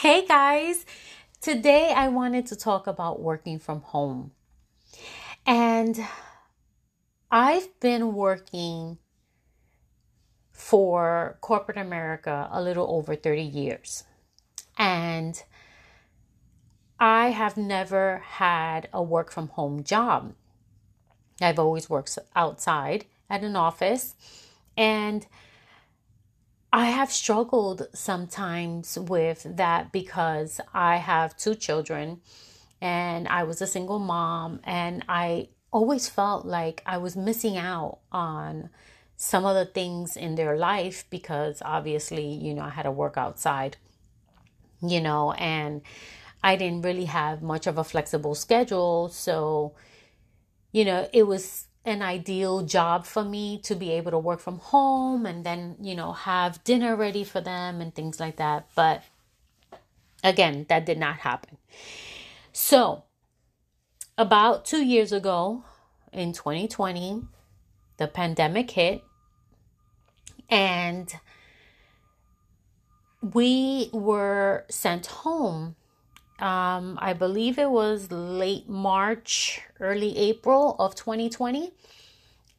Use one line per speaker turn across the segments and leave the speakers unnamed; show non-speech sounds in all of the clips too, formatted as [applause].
Hey guys, today I wanted to talk about working from home. And I've been working for corporate America a little over 30 years. And I have never had a work from home job. I've always worked outside at an office. And I have struggled sometimes with that because I have two children and I was a single mom and I always felt like I was missing out on some of the things in their life because obviously, you know, I had to work outside, you know, and I didn't really have much of a flexible schedule. So, you know, it was an ideal job for me to be able to work from home and then, you know, have dinner ready for them and things like that. But again, that did not happen. So, about two years ago in 2020, the pandemic hit and we were sent home um, I believe it was late March, early April of 2020.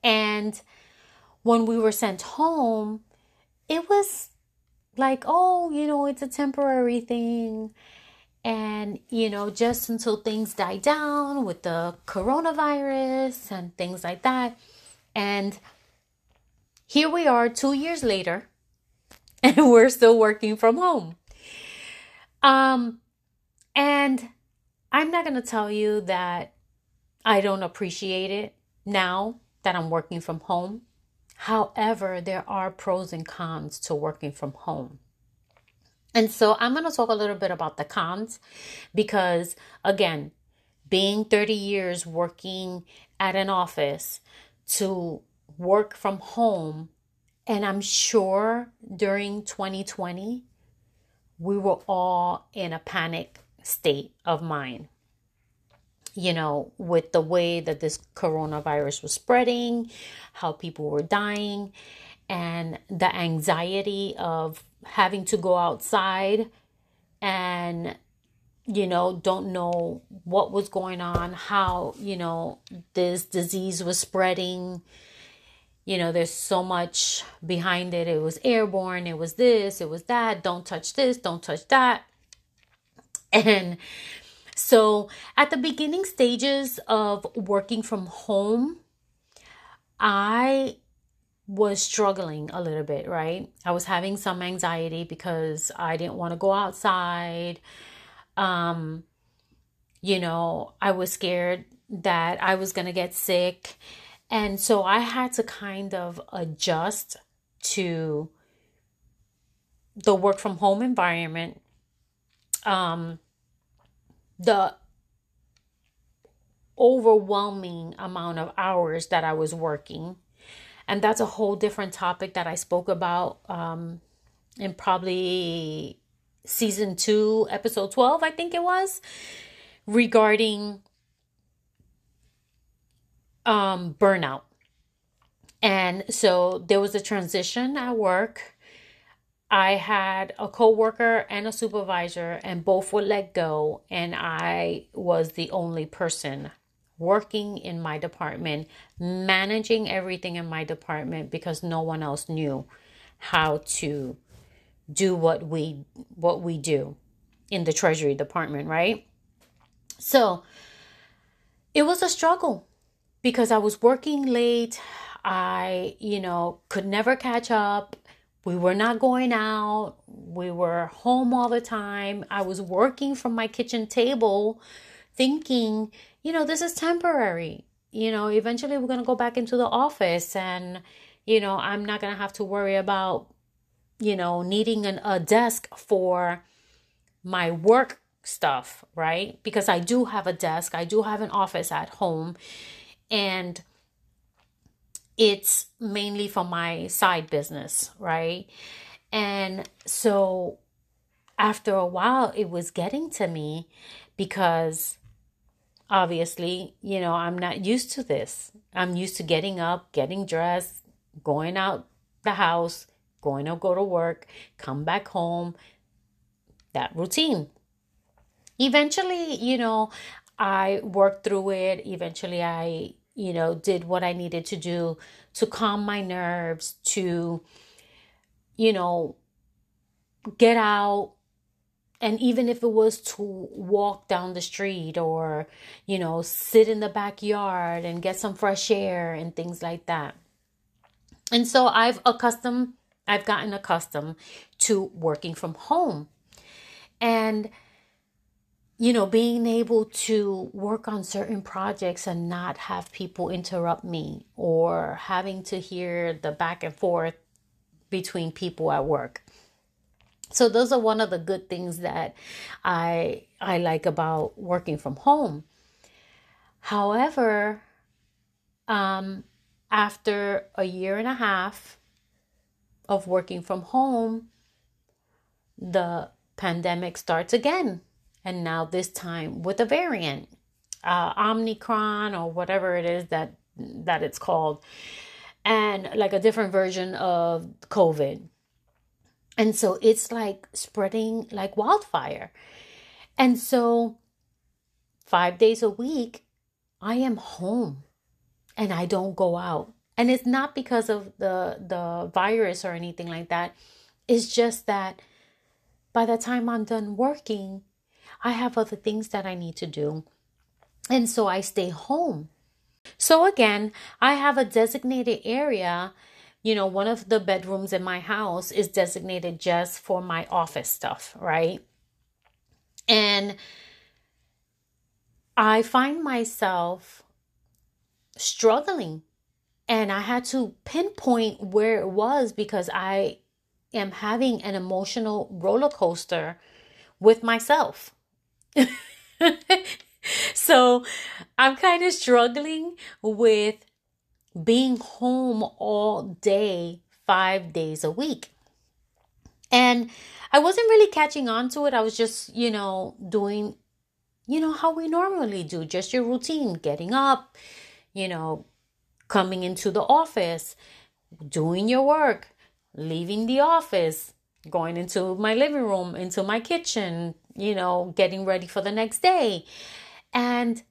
And when we were sent home, it was like, oh, you know, it's a temporary thing. And, you know, just until things die down with the coronavirus and things like that. And here we are two years later, [laughs] and we're still working from home. Um, and I'm not going to tell you that I don't appreciate it now that I'm working from home. However, there are pros and cons to working from home. And so I'm going to talk a little bit about the cons because, again, being 30 years working at an office to work from home, and I'm sure during 2020, we were all in a panic state of mind. You know, with the way that this coronavirus was spreading, how people were dying, and the anxiety of having to go outside and you know, don't know what was going on, how, you know, this disease was spreading. You know, there's so much behind it. It was airborne, it was this, it was that. Don't touch this, don't touch that. And so at the beginning stages of working from home, I was struggling a little bit, right? I was having some anxiety because I didn't want to go outside. Um, you know, I was scared that I was going to get sick. And so I had to kind of adjust to the work from home environment um, the overwhelming amount of hours that I was working. And that's a whole different topic that I spoke about um, in probably season two, episode 12, I think it was, regarding um, burnout. And so there was a transition at work I had a coworker and a supervisor, and both were let go, and I was the only person working in my department, managing everything in my department because no one else knew how to do what we what we do in the treasury department, right? So, it was a struggle because I was working late. I, you know, could never catch up we were not going out. We were home all the time. I was working from my kitchen table thinking, you know, this is temporary. You know, eventually we're going to go back into the office and, you know, I'm not going to have to worry about, you know, needing an, a desk for my work stuff, right? Because I do have a desk, I do have an office at home. And it's mainly for my side business, right? And so after a while, it was getting to me because obviously, you know, I'm not used to this. I'm used to getting up, getting dressed, going out the house, going to go to work, come back home, that routine. Eventually, you know, I worked through it. Eventually, I, you know, did what I needed to do to calm my nerves, to, you know, get out. And even if it was to walk down the street or, you know, sit in the backyard and get some fresh air and things like that. And so I've accustomed, I've gotten accustomed to working from home. And you know, being able to work on certain projects and not have people interrupt me or having to hear the back and forth between people at work. So those are one of the good things that I I like about working from home. However, um, after a year and a half of working from home, the pandemic starts again and now this time with a variant, uh, Omicron or whatever it is that that it's called, and like a different version of COVID. And so it's like spreading like wildfire. And so five days a week, I am home and I don't go out. And it's not because of the the virus or anything like that. It's just that by the time I'm done working, I have other things that I need to do. And so I stay home. So again, I have a designated area. You know, one of the bedrooms in my house is designated just for my office stuff, right? And I find myself struggling. And I had to pinpoint where it was because I am having an emotional roller coaster with myself. [laughs] so I'm kind of struggling with being home all day, five days a week. And I wasn't really catching on to it. I was just, you know, doing, you know, how we normally do, just your routine, getting up, you know, coming into the office, doing your work, leaving the office, going into my living room, into my kitchen, you know, getting ready for the next day. And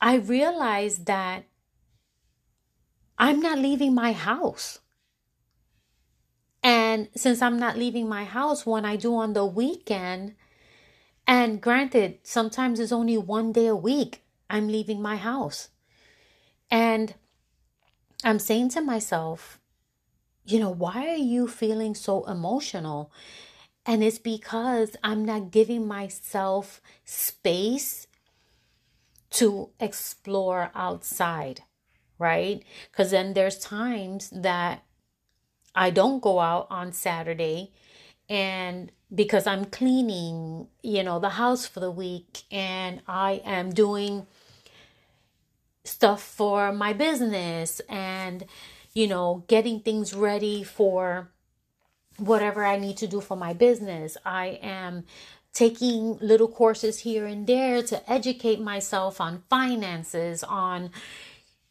I realized that I'm not leaving my house. And since I'm not leaving my house, when I do on the weekend, and granted, sometimes it's only one day a week, I'm leaving my house. And I'm saying to myself, you know, why are you feeling so emotional? And it's because I'm not giving myself space to explore outside, right? Because then there's times that I don't go out on Saturday and because I'm cleaning, you know, the house for the week and I am doing stuff for my business and, you know, getting things ready for whatever I need to do for my business. I am taking little courses here and there to educate myself on finances, on,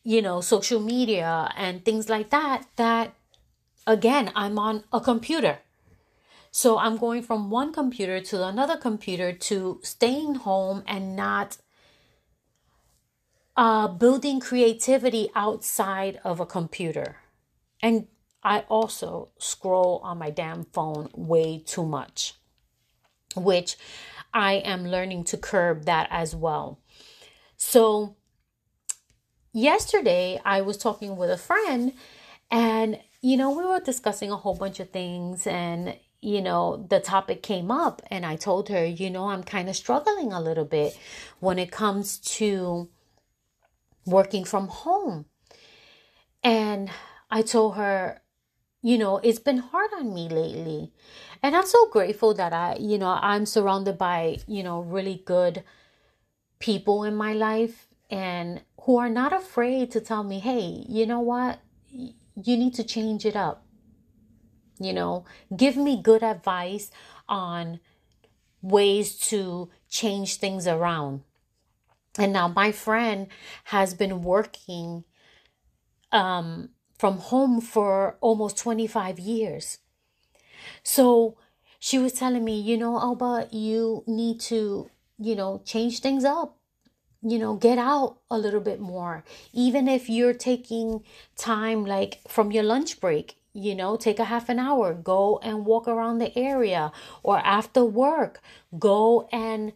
you know, social media and things like that. That, again, I'm on a computer. So I'm going from one computer to another computer to staying home and not uh, building creativity outside of a computer. And I also scroll on my damn phone way too much, which I am learning to curb that as well. So, yesterday I was talking with a friend, and you know, we were discussing a whole bunch of things, and you know, the topic came up, and I told her, you know, I'm kind of struggling a little bit when it comes to working from home. And I told her, you know, it's been hard on me lately. And I'm so grateful that I, you know, I'm surrounded by, you know, really good people in my life and who are not afraid to tell me, hey, you know what? You need to change it up. You know, give me good advice on ways to change things around. And now my friend has been working um from home for almost 25 years. So she was telling me, you know, but you need to, you know, change things up. You know, get out a little bit more. Even if you're taking time like from your lunch break, you know, take a half an hour, go and walk around the area, or after work, go and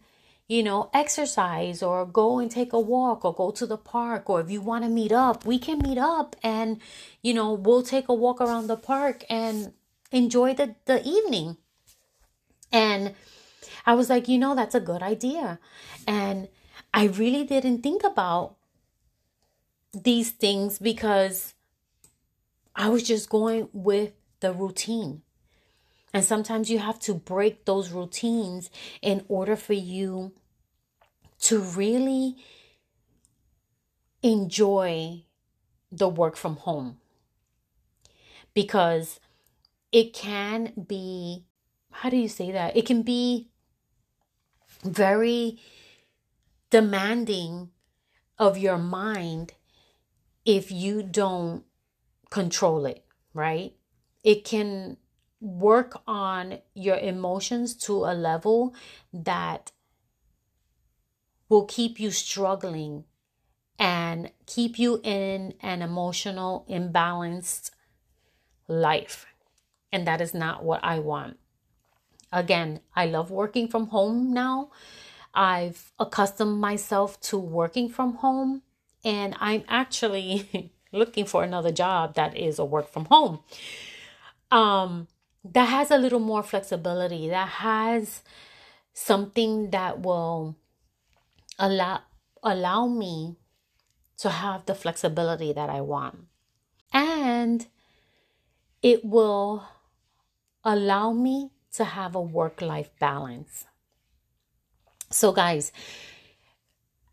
you know, exercise or go and take a walk or go to the park. Or if you want to meet up, we can meet up and, you know, we'll take a walk around the park and enjoy the, the evening. And I was like, you know, that's a good idea. And I really didn't think about these things because I was just going with the routine. And sometimes you have to break those routines in order for you to really enjoy the work from home. Because it can be, how do you say that? It can be very demanding of your mind if you don't control it, right? It can work on your emotions to a level that will keep you struggling and keep you in an emotional imbalanced life. And that is not what I want. Again, I love working from home now. I've accustomed myself to working from home, and I'm actually [laughs] looking for another job that is a work from home. Um, that has a little more flexibility, that has something that will allow allow me to have the flexibility that I want. And it will allow me to have a work life balance. So guys,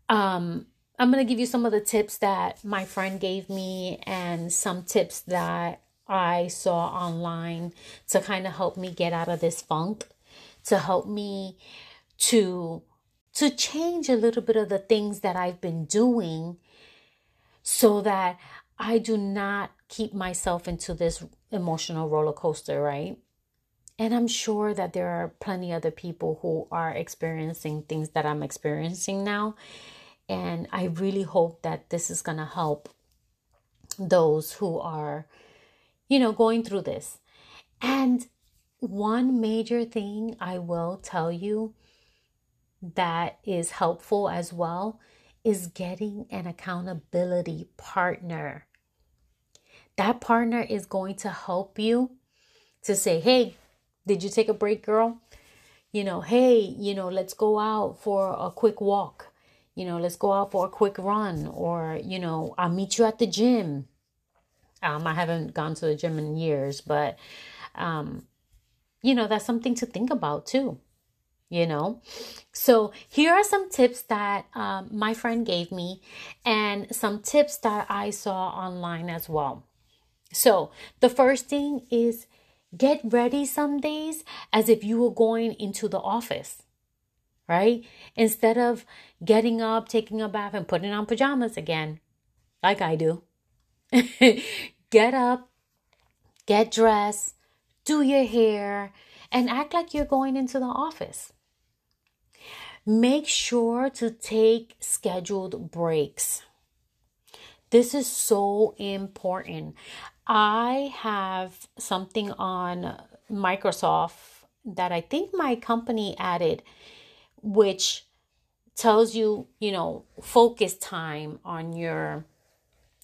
um I'm going to give you some of the tips that my friend gave me and some tips that I saw online to kind of help me get out of this funk, to help me to to change a little bit of the things that I've been doing so that I do not keep myself into this emotional roller coaster, right? And I'm sure that there are plenty other people who are experiencing things that I'm experiencing now. And I really hope that this is going to help those who are you know, going through this. And one major thing I will tell you that is helpful as well is getting an accountability partner. That partner is going to help you to say, hey, did you take a break, girl? You know, hey, you know, let's go out for a quick walk. You know, let's go out for a quick run, or, you know, I'll meet you at the gym um, I haven't gone to the gym in years, but, um, you know, that's something to think about too. You know, so here are some tips that um, my friend gave me, and some tips that I saw online as well. So, the first thing is get ready some days as if you were going into the office, right? Instead of getting up, taking a bath, and putting on pajamas again, like I do. [laughs] get up, get dressed, do your hair, and act like you're going into the office. Make sure to take scheduled breaks. This is so important. I have something on Microsoft that I think my company added, which tells you, you know, focus time on your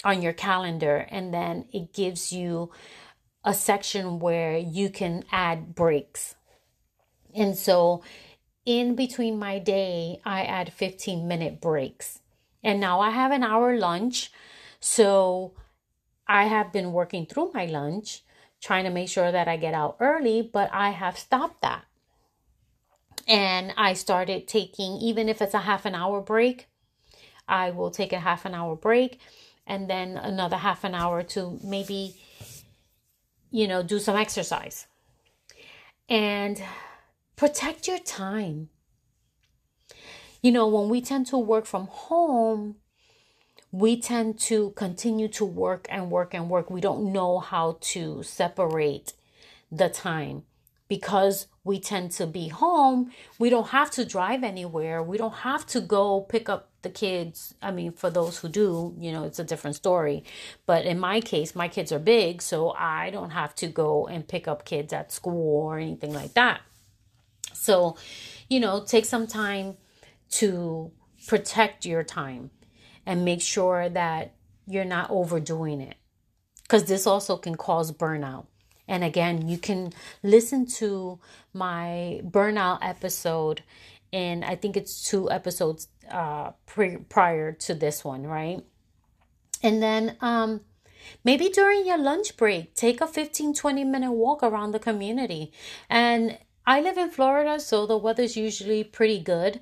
on your calendar and then it gives you a section where you can add breaks. And so in between my day, I add 15 minute breaks. And now I have an hour lunch. So I have been working through my lunch, trying to make sure that I get out early, but I have stopped that. And I started taking, even if it's a half an hour break, I will take a half an hour break and then another half an hour to maybe, you know, do some exercise. And protect your time. You know, when we tend to work from home, we tend to continue to work and work and work. We don't know how to separate the time because we tend to be home. We don't have to drive anywhere. We don't have to go pick up the kids. I mean, for those who do, you know, it's a different story. But in my case, my kids are big, so I don't have to go and pick up kids at school or anything like that. So, you know, take some time to protect your time and make sure that you're not overdoing it because this also can cause burnout. And again, you can listen to my burnout episode, and I think it's two episodes uh, pre- prior to this one, right? And then um, maybe during your lunch break, take a 15 20 minute walk around the community. And I live in Florida, so the weather's usually pretty good,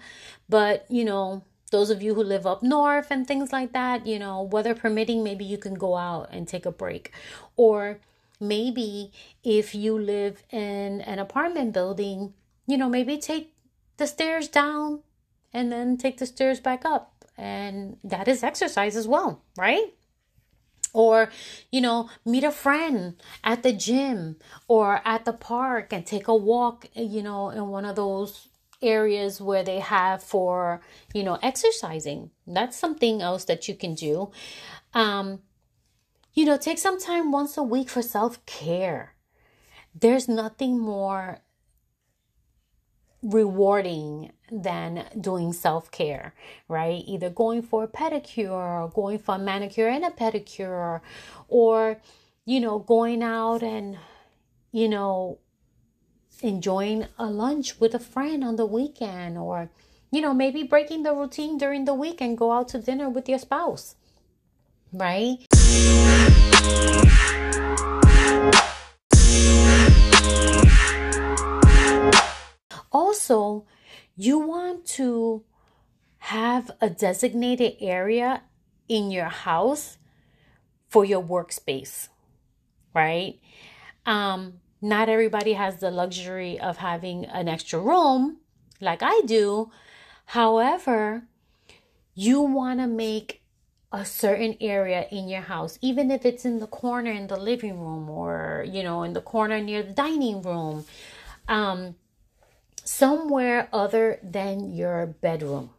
but you know, those of you who live up north and things like that, you know, weather permitting, maybe you can go out and take a break. Or maybe if you live in an apartment building, you know, maybe take the stairs down and then take the stairs back up. And that is exercise as well, right? Or, you know, meet a friend at the gym or at the park and take a walk, you know, in one of those areas where they have for you know exercising that's something else that you can do um you know take some time once a week for self-care. There's nothing more rewarding than doing self-care right? Either going for a pedicure or going for a manicure and a pedicure or you know going out and you know enjoying a lunch with a friend on the weekend or you know maybe breaking the routine during the week and go out to dinner with your spouse right also you want to have a designated area in your house for your workspace right um not everybody has the luxury of having an extra room like I do. However, you want to make a certain area in your house, even if it's in the corner in the living room or, you know, in the corner near the dining room, um, somewhere other than your bedroom,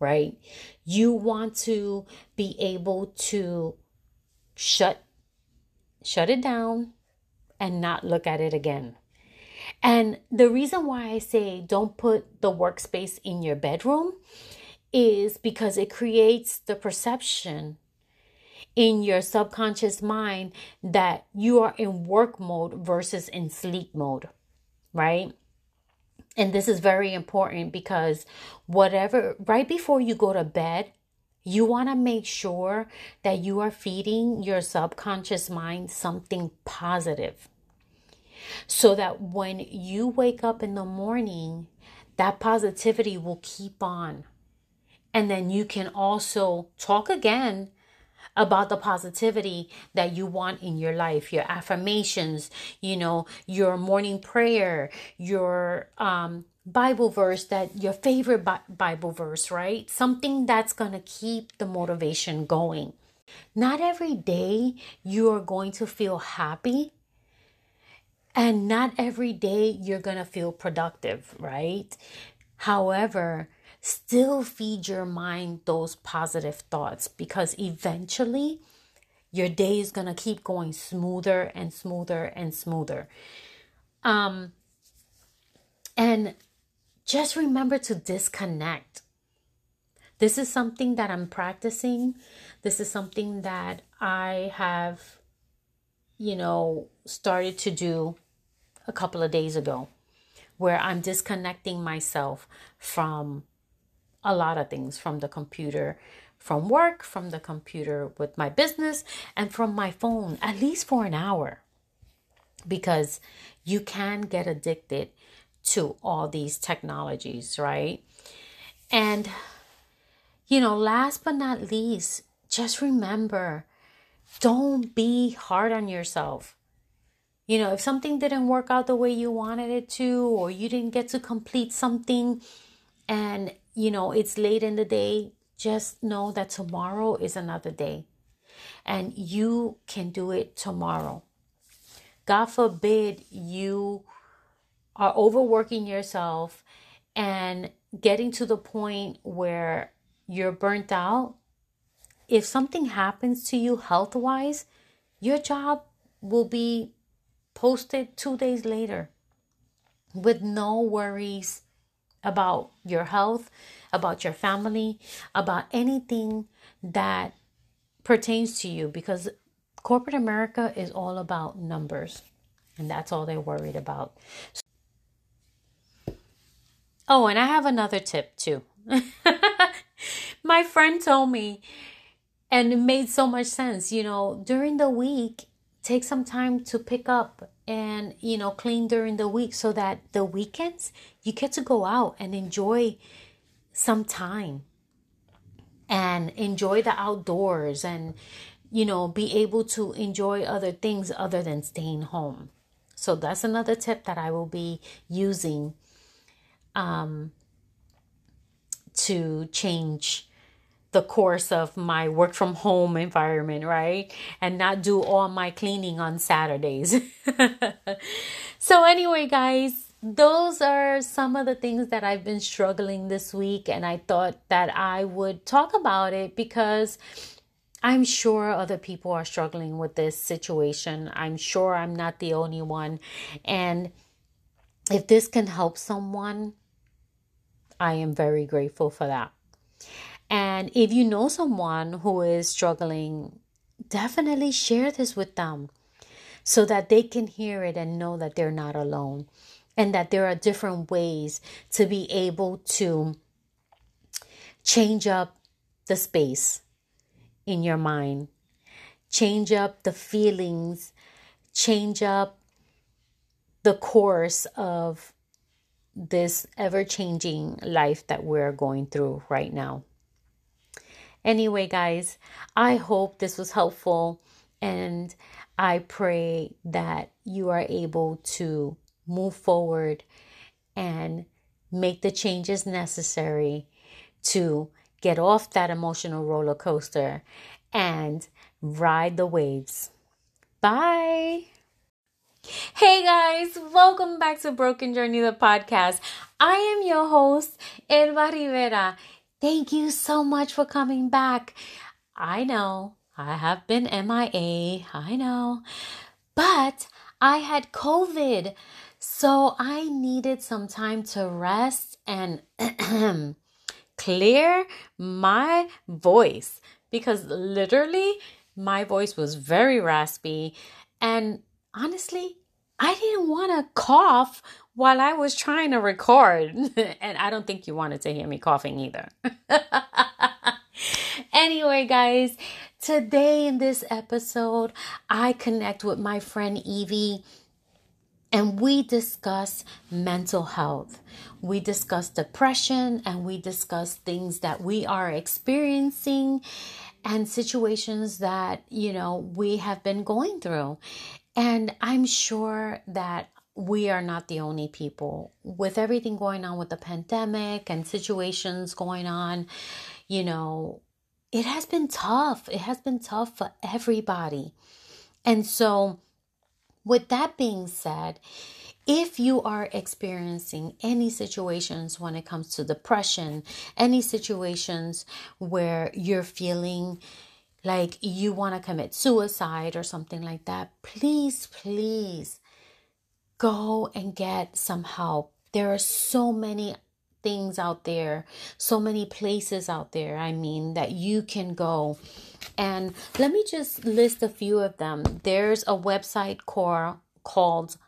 right? You want to be able to shut shut it down and not look at it again. And the reason why I say don't put the workspace in your bedroom is because it creates the perception in your subconscious mind that you are in work mode versus in sleep mode, right? And this is very important because whatever, right before you go to bed, you want to make sure that you are feeding your subconscious mind something positive so that when you wake up in the morning, that positivity will keep on. And then you can also talk again about the positivity that you want in your life, your affirmations, you know, your morning prayer, your um, Bible verse that your favorite Bible verse, right? Something that's going to keep the motivation going. Not every day you are going to feel happy and not every day you're going to feel productive, right? However, still feed your mind those positive thoughts because eventually your day is going to keep going smoother and smoother and smoother. Um, and just remember to disconnect. This is something that I'm practicing. This is something that I have, you know, started to do a couple of days ago where I'm disconnecting myself from a lot of things from the computer, from work, from the computer with my business, and from my phone, at least for an hour. Because you can get addicted to all these technologies, right? And, you know, last but not least, just remember don't be hard on yourself. You know, if something didn't work out the way you wanted it to, or you didn't get to complete something, and you know, it's late in the day, just know that tomorrow is another day and you can do it tomorrow. God forbid you are overworking yourself and getting to the point where you're burnt out, if something happens to you health wise, your job will be posted two days later with no worries about your health, about your family, about anything that pertains to you because corporate America is all about numbers and that's all they're worried about. Oh, and I have another tip too. [laughs] My friend told me, and it made so much sense, you know, during the week, take some time to pick up and, you know, clean during the week so that the weekends you get to go out and enjoy some time and enjoy the outdoors and, you know, be able to enjoy other things other than staying home. So that's another tip that I will be using um, to change the course of my work from home environment, right? And not do all my cleaning on Saturdays. [laughs] so, anyway, guys, those are some of the things that I've been struggling this week. And I thought that I would talk about it because I'm sure other people are struggling with this situation. I'm sure I'm not the only one. And if this can help someone, I am very grateful for that. And if you know someone who is struggling, definitely share this with them so that they can hear it and know that they're not alone and that there are different ways to be able to change up the space in your mind, change up the feelings, change up the course of this ever changing life that we're going through right now. Anyway, guys, I hope this was helpful and I pray that you are able to move forward and make the changes necessary to get off that emotional roller coaster and ride the waves. Bye. Hey guys, welcome back to Broken Journey, the podcast. I am your host, Elba Rivera. Thank you so much for coming back. I know I have been MIA, I know, but I had COVID. So I needed some time to rest and [clears throat] clear my voice because literally my voice was very raspy. And honestly, I didn't want to cough while I was trying to record. [laughs] and I don't think you wanted to hear me coughing either. [laughs] anyway, guys, today in this episode, I connect with my friend Evie and we discuss mental health. We discuss depression and we discuss things that we are experiencing and situations that, you know, we have been going through. And I'm sure that we are not the only people with everything going on with the pandemic and situations going on, you know, it has been tough. It has been tough for everybody. And so, with that being said, if you are experiencing any situations when it comes to depression, any situations where you're feeling like you want to commit suicide or something like that, please, please go and get some help. There are so many things out there, so many places out there, I mean, that you can go and let me just list a few of them. There's a website called called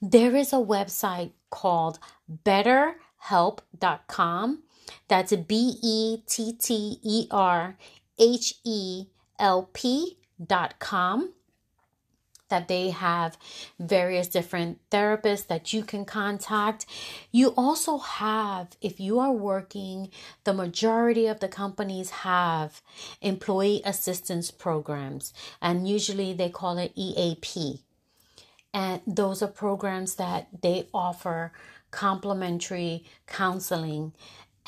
there is a website called betterhelp.com. That's B E T T E R H E L P.com that they have various different therapists that you can contact. You also have, if you are working, the majority of the companies have employee assistance programs, and usually they call it EAP. And those are programs that they offer complimentary counseling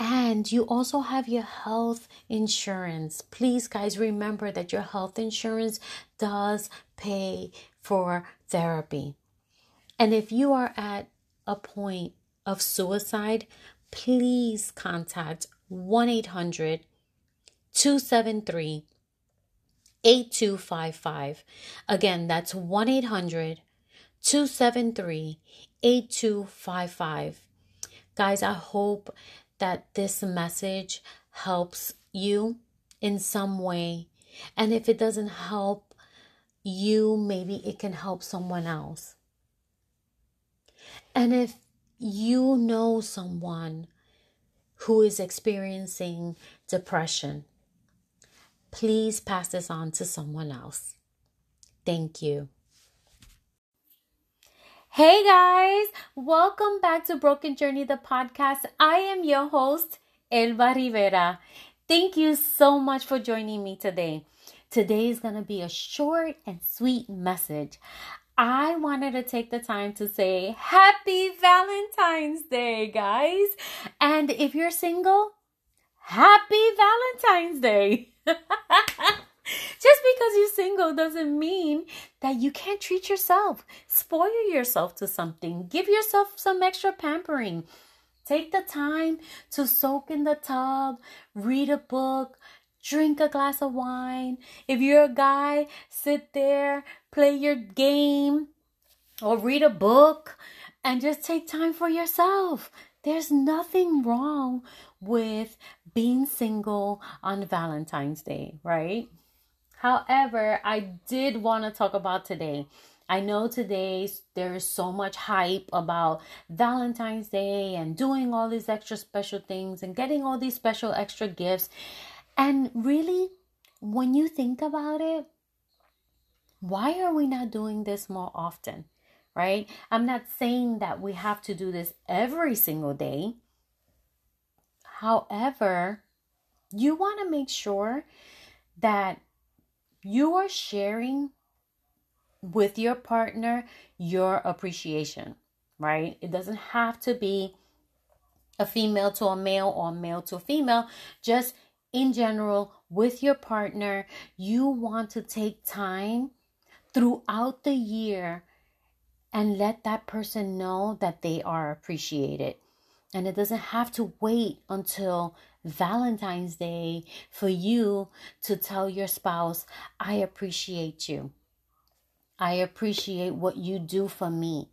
and you also have your health insurance. Please, guys, remember that your health insurance does pay for therapy. And if you are at a point of suicide, please contact 1 800 273 8255. Again, that's 1 800 273 8255. Guys, I hope that this message helps you in some way. And if it doesn't help you, maybe it can help someone else. And if you know someone who is experiencing depression, please pass this on to someone else. Thank you. Hey guys, welcome back to Broken Journey, the podcast. I am your host, Elba Rivera. Thank you so much for joining me today. Today is going to be a short and sweet message. I wanted to take the time to say Happy Valentine's Day, guys. And if you're single, Happy Valentine's Day. [laughs] Just because you're single doesn't mean that you can't treat yourself. Spoil yourself to something. Give yourself some extra pampering. Take the time to soak in the tub, read a book, drink a glass of wine. If you're a guy, sit there, play your game, or read a book, and just take time for yourself. There's nothing wrong with being single on Valentine's Day, right? However, I did want to talk about today. I know today there is so much hype about Valentine's Day and doing all these extra special things and getting all these special extra gifts. And really, when you think about it, why are we not doing this more often? Right? I'm not saying that we have to do this every single day. However, you want to make sure that you are sharing with your partner your appreciation, right? It doesn't have to be a female to a male or a male to a female. Just in general, with your partner, you want to take time throughout the year and let that person know that they are appreciated. And it doesn't have to wait until Valentine's Day for you to tell your spouse, I appreciate you. I appreciate what you do for me.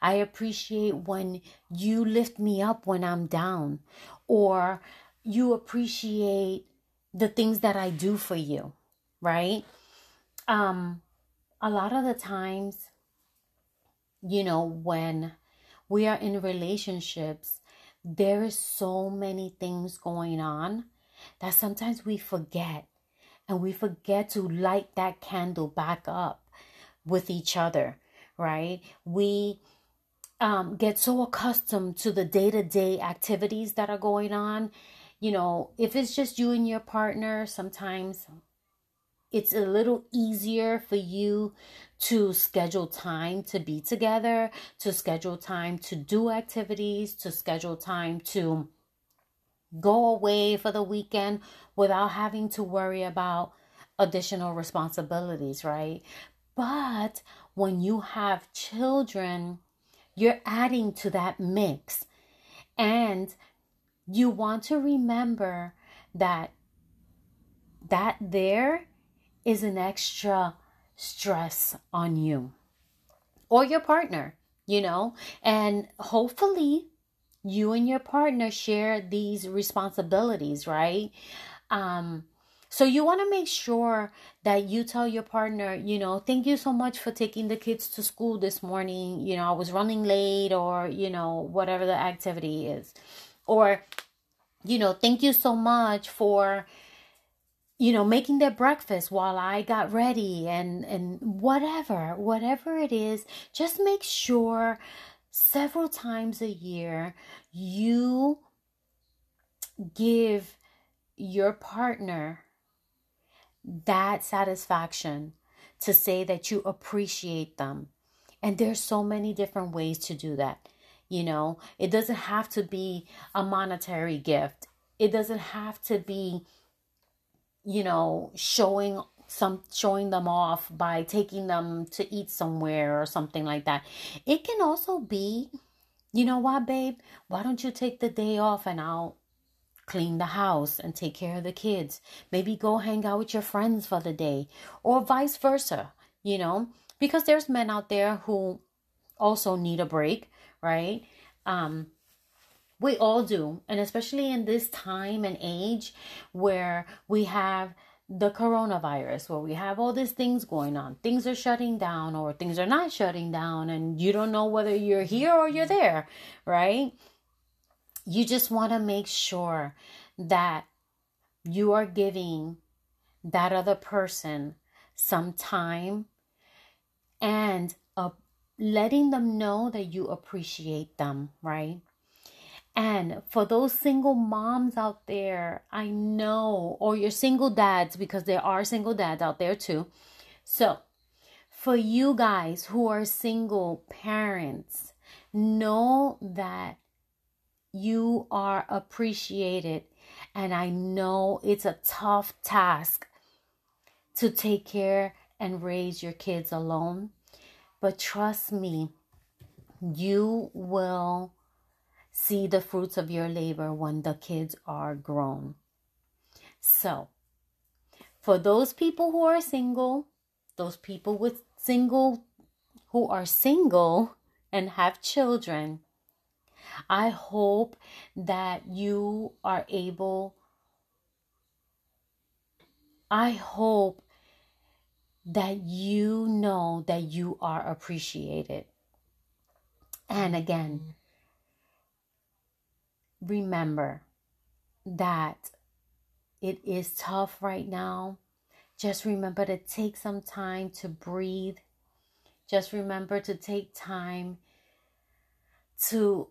I appreciate when you lift me up when I'm down, or you appreciate the things that I do for you, right? Um, a lot of the times, you know, when we are in relationships, there is so many things going on that sometimes we forget and we forget to light that candle back up with each other right we um, get so accustomed to the day-to-day activities that are going on you know if it's just you and your partner sometimes it's a little easier for you to schedule time to be together, to schedule time to do activities, to schedule time to go away for the weekend without having to worry about additional responsibilities, right? But when you have children, you're adding to that mix. And you want to remember that that there is an extra stress on you or your partner, you know, and hopefully you and your partner share these responsibilities, right? Um, so you want to make sure that you tell your partner, you know, thank you so much for taking the kids to school this morning. You know, I was running late or, you know, whatever the activity is. Or, you know, thank you so much for you know making their breakfast while i got ready and and whatever whatever it is just make sure several times a year you give your partner that satisfaction to say that you appreciate them. And there's so many different ways to do that you know it doesn't have to be a monetary gift it doesn't have to be you know, showing some showing them off by taking them to eat somewhere or something like that. It can also be, you know what, babe? Why don't you take the day off and I'll clean the house and take care of the kids? Maybe go hang out with your friends for the day or vice versa, you know? Because there's men out there who also need a break, right? Um, we all do. And especially in this time and age where we have the coronavirus, where we have all these things going on. Things are shutting down or things are not shutting down, and you don't know whether you're here or you're there, right? You just want to make sure that you are giving that other person some time and uh, letting them know that you appreciate them, right? And for those single moms out there, I know, or your single dads, because there are single dads out there too. So, for you guys who are single parents, know that you are appreciated. And I know it's a tough task to take care and raise your kids alone. But trust me, you will see the fruits of your labor when the kids are grown. So, for those people who are single, those people with single who are single and have children, I hope that you are able I hope that you know that you are appreciated. And again, mm-hmm. remember that it is tough right now. Just remember to take some time to breathe. Just remember to take time to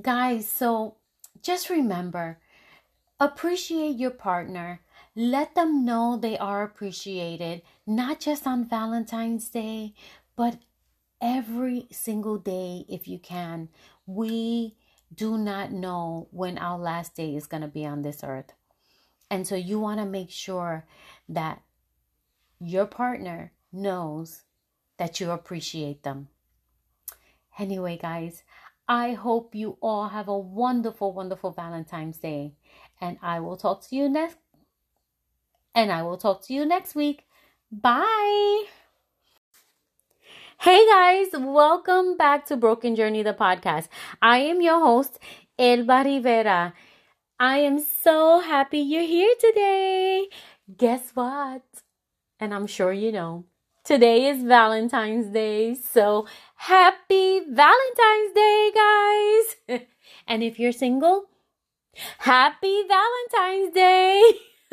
Guys, so just remember appreciate your partner let them know they are appreciated, not just on Valentine's Day, but every single day if you can. We do not know when our last day is going to be on this earth. And so you want to make sure that your partner knows that you appreciate them. Anyway, guys, I hope you all have a wonderful, wonderful Valentine's Day. And I will talk to you next and I will talk to you next week. Bye. Hey guys, welcome back to Broken Journey, the podcast. I am your host, Elba Rivera. I am so happy you're here today. Guess what? And I'm sure you know, today is Valentine's Day. So happy Valentine's Day, guys. [laughs] and if you're single, happy Valentine's Day. [laughs]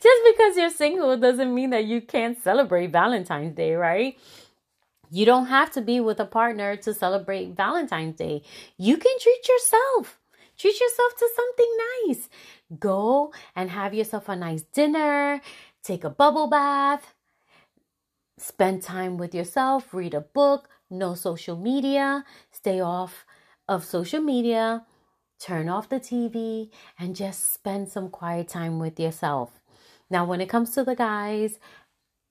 Just because you're single doesn't mean that you can't celebrate Valentine's Day, right? You don't have to be with a partner to celebrate Valentine's Day. You can treat yourself. Treat yourself to something nice. Go and have yourself a nice dinner, take a bubble bath, spend time with yourself, read a book, no social media, stay off of social media, turn off the TV, and just spend some quiet time with yourself. Now, when it comes to the guys,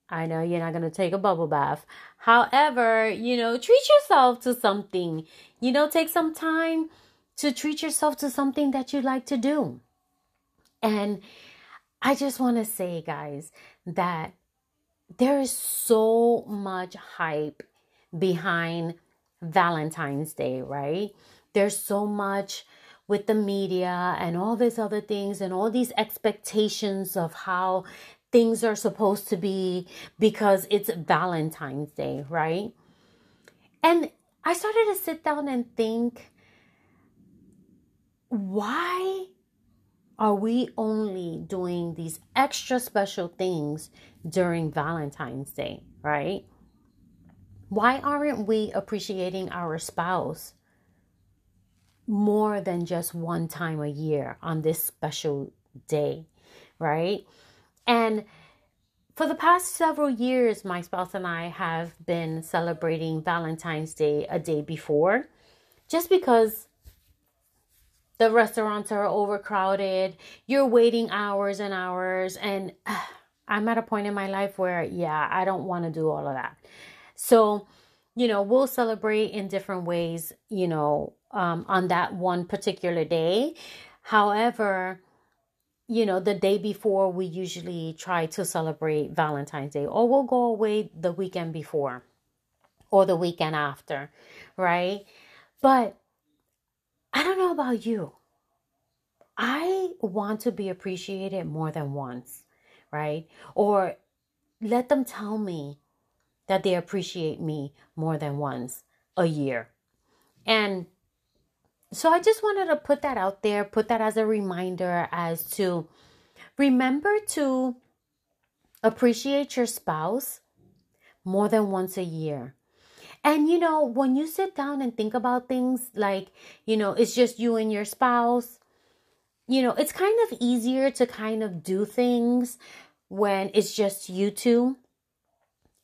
I know you're not going to take a bubble bath. However, you know, treat yourself to something. You know, take some time to treat yourself to something that you like to do. And I just want to say, guys, that there is so much hype behind Valentine's Day, right? There's so much with the media and all these other things and all these expectations of how things are supposed to be because it's Valentine's Day, right? And I started to sit down and think why are we only doing these extra special things during Valentine's Day, right? Why aren't we appreciating our spouse more than just one time a year on this special day, right? And for the past several years, my spouse and I have been celebrating Valentine's Day a day before just because the restaurants are overcrowded, you're waiting hours and hours, and uh, [sighs] I'm at a point in my life where, yeah, I don't want to do all of that. So, you know, we'll celebrate in different ways, you know, um, on that one particular day. However, you know, the day before, we usually try to celebrate Valentine's Day, or we'll go away the weekend before or the weekend after, right? But I don't know about you. I want to be appreciated more than once, right? Or let them tell me that they appreciate me more than once a year. And so I just wanted to put that out there, put that as a reminder as to remember to appreciate your spouse more than once a year. And you know, when you sit down and think about things like, you know, it's just you and your spouse, you know, it's kind of easier to kind of do things when it's just you two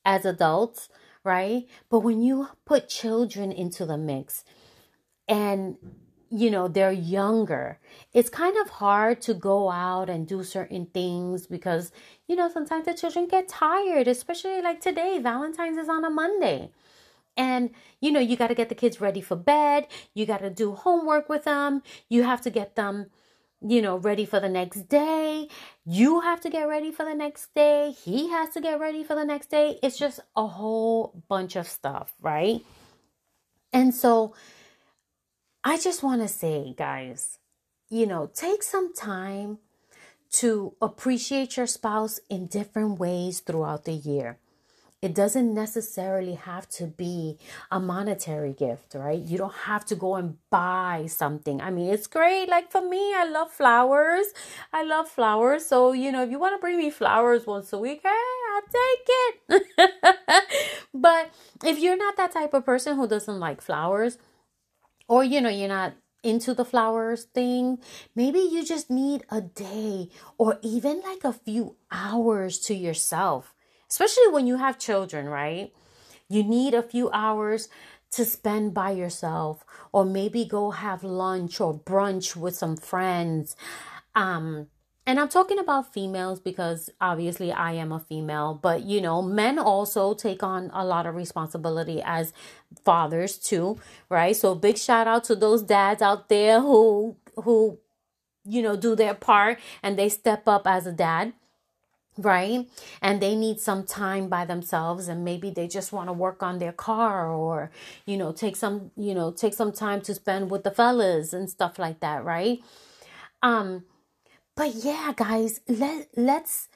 as adults, right? But when you put children into the mix, and you know they're younger it's kind of hard to go out and do certain things because you know sometimes the children get tired especially like today valentine's is on a monday and you know you got to get the kids ready for bed. You got to do homework with them. You have to get them you know ready for the next day. You have to get ready for the next day. He has to get ready for the next day. It's just a whole bunch of stuff right? And so I just want to say, guys, you know, take some time to appreciate your spouse in different ways throughout the year. It doesn't necessarily have to be a monetary gift, right? You don't have to go and buy something. I mean, it's great. Like for me, I love flowers. I love flowers. So, you know, if you want to bring me flowers once a week, hey, I'll take it. [laughs] but if you're not that type of person who doesn't like flowers, or you know you're not into the flowers thing maybe you just need a day or even like a few hours to yourself especially when you have children right? You need a few hours to spend by yourself or maybe go have lunch or brunch with some friends. Um and I'm talking about females because obviously I am a female, but you know, men also take on a lot of responsibility as fathers too, right? So big shout out to those dads out there who who you know do their part and they step up as a dad right? And they need some time by themselves and maybe they just want to work on their car or you know take some you know take some time to spend with the fellas and stuff like that right? Um but yeah, guys, let let's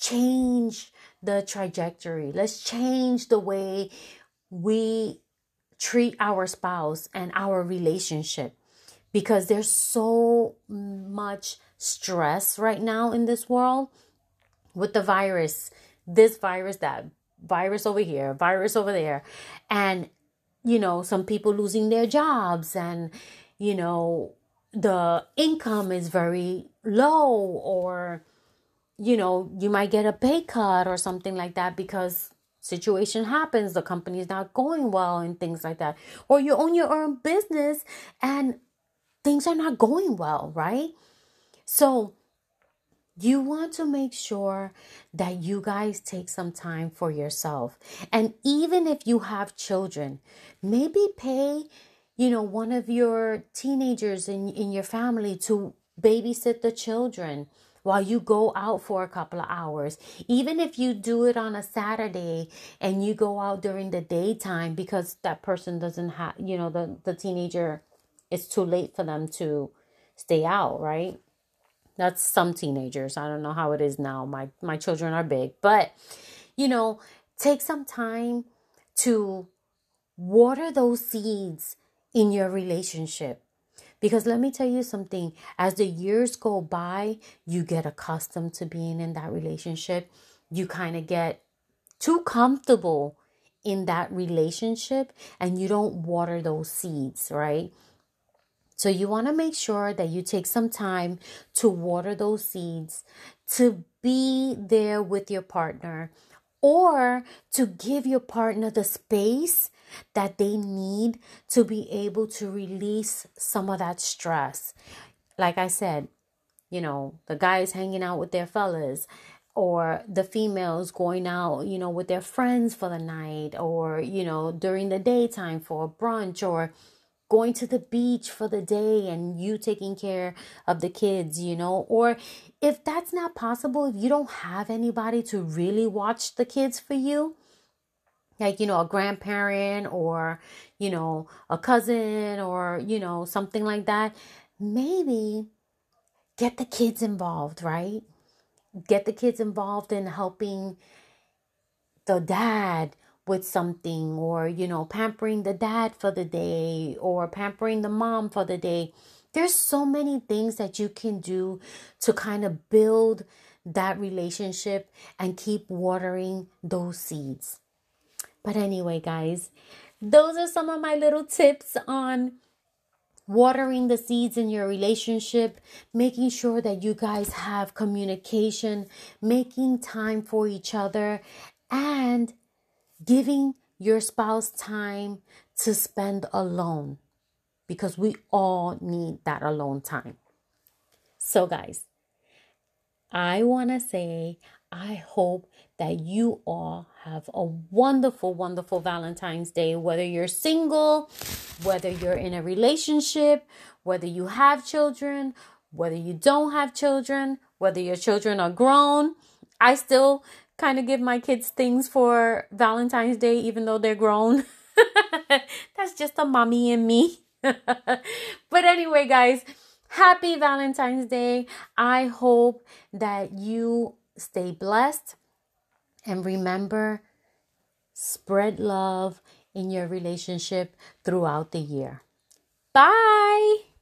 change the trajectory. Let's change the way we treat our spouse and our relationship because there's so much stress right now in this world with the virus, this virus, that virus over here, virus over there. And, you know, some people losing their jobs and, you know, the income is very low or you know you might get a pay cut or something like that because situation happens the company is not going well and things like that or you own your own business and things are not going well right so you want to make sure that you guys take some time for yourself and even if you have children maybe pay you know, one of your teenagers in, in your family to babysit the children while you go out for a couple of hours. Even if you do it on a Saturday and you go out during the daytime because that person doesn't have, you know, the, the teenager, it's too late for them to stay out, right? That's some teenagers. I don't know how it is now. My my children are big, but you know, take some time to water those seeds in your relationship. Because let me tell you something, as the years go by, you get accustomed to being in that relationship. You kind of get too comfortable in that relationship and you don't water those seeds, right? So you want to make sure that you take some time to water those seeds, to be there with your partner, or to give your partner the space that they need to be able to release some of that stress. Like I said, you know, the guys hanging out with their fellas, or the females going out, you know, with their friends for the night, or, you know, during the daytime for a brunch, or going to the beach for the day and you taking care of the kids, you know, or if that's not possible, if you don't have anybody to really watch the kids for you, like, you know, a grandparent or, you know, a cousin or, you know, something like that, maybe get the kids involved, right? Get the kids involved in helping the dad with something or, you know, pampering the dad for the day or pampering the mom for the day. There's so many things that you can do to kind of build that relationship and keep watering those seeds. But anyway, guys, those are some of my little tips on watering the seeds in your relationship, making sure that you guys have communication, making time for each other, and giving your spouse time to spend alone because we all need that alone time. So, guys, I want to say I hope that you all have a wonderful, wonderful Valentine's Day, whether you're single, whether you're in a relationship, whether you have children, whether you don't have children, whether your children are grown. I still kind of give my kids things for Valentine's Day, even though they're grown. [laughs] That's just a mommy and me. [laughs] but anyway, guys, happy Valentine's Day. I hope that you stay blessed and remember spread love in your relationship throughout the year. Bye.